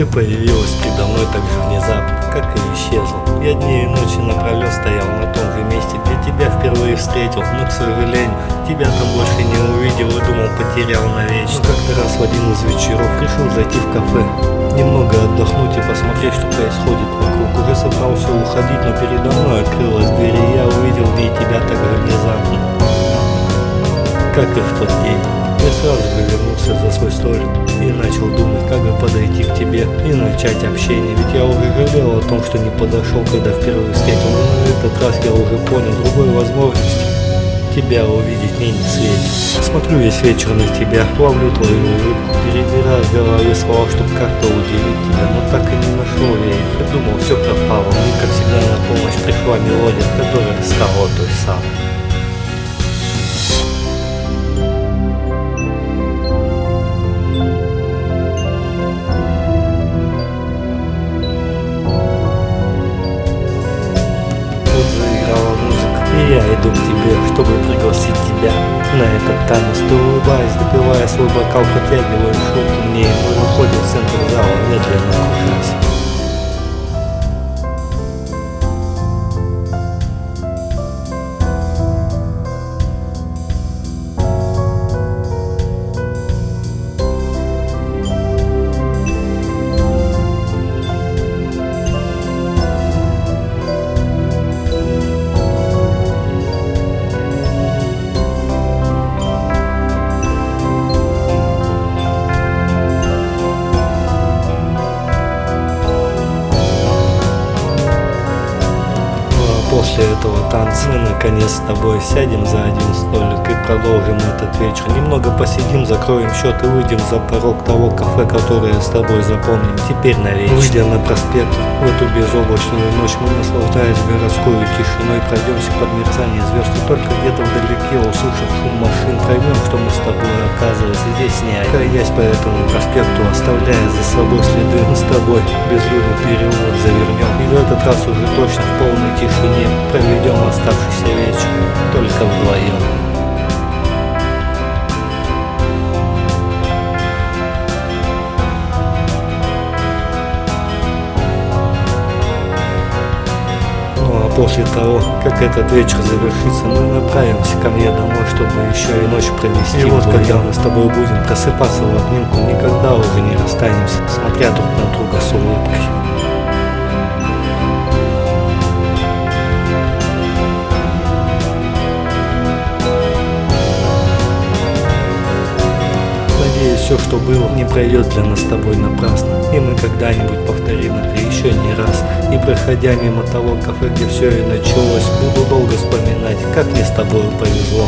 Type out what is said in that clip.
Ты появилась передо мной так же внезапно, как и исчезла. Я дни и ночи напролет стоял на том же месте, где тебя впервые встретил, но, к сожалению, тебя там больше не увидел и думал потерял навечно. Как-то раз в один из вечеров решил зайти в кафе, немного отдохнуть и посмотреть, что происходит вокруг. Уже собрался уходить, но передо мной открылась дверь, и я увидел в ней тебя так же внезапно, как и в тот день. Я сразу же вернулся за свой столик и начал думать, как бы подойти к тебе и начать общение. Ведь я уже жалел о том, что не подошел, когда впервые встретил. Но на этот раз я уже понял другой возможности тебя увидеть мне не светит. Смотрю весь вечер на тебя, ловлю твою улыбку, перебираю в голове слова, чтобы как-то удивить тебя, но так и не нашел я их. Я думал, все пропало. Мне, как всегда, на помощь пришла мелодия, которая стала той самой. Иду к тебе, чтобы пригласить тебя на этот танец. Ты улыбаясь, допивая свой бокал, протягиваешь руку мне, и мы выходим в центр зала, медленно кружась. После этого танца мы наконец с тобой сядем за один столик и продолжим этот вечер. Немного посидим, закроем счет и выйдем за порог того кафе, которое с тобой запомним. Теперь навечно. Выйдя на проспект в эту безоблачную ночь, мы наслаждаясь городской тишиной, пройдемся под мерцание звезд и только где-то вдалеке, услышав шум машин, поймем, что мы с тобой оказывается здесь не. Пройдясь по этому проспекту, оставляя за собой следы, мы с тобой безлюдный переулок завернем. И в этот раз уже точно в полной тишине проведем оставшийся вечер только вдвоем. Ну а после того, как этот вечер завершится, мы направимся ко мне домой, чтобы еще и ночь провести. И вот когда мы с тобой будем просыпаться в обнимку, никогда уже не расстанемся, смотря друг на друга с улыбкой. Все, что было, не пройдет для нас с тобой напрасно. И мы когда-нибудь повторим это еще не раз. И проходя мимо того кафе, где все и началось, буду долго вспоминать, как мне с тобой повезло.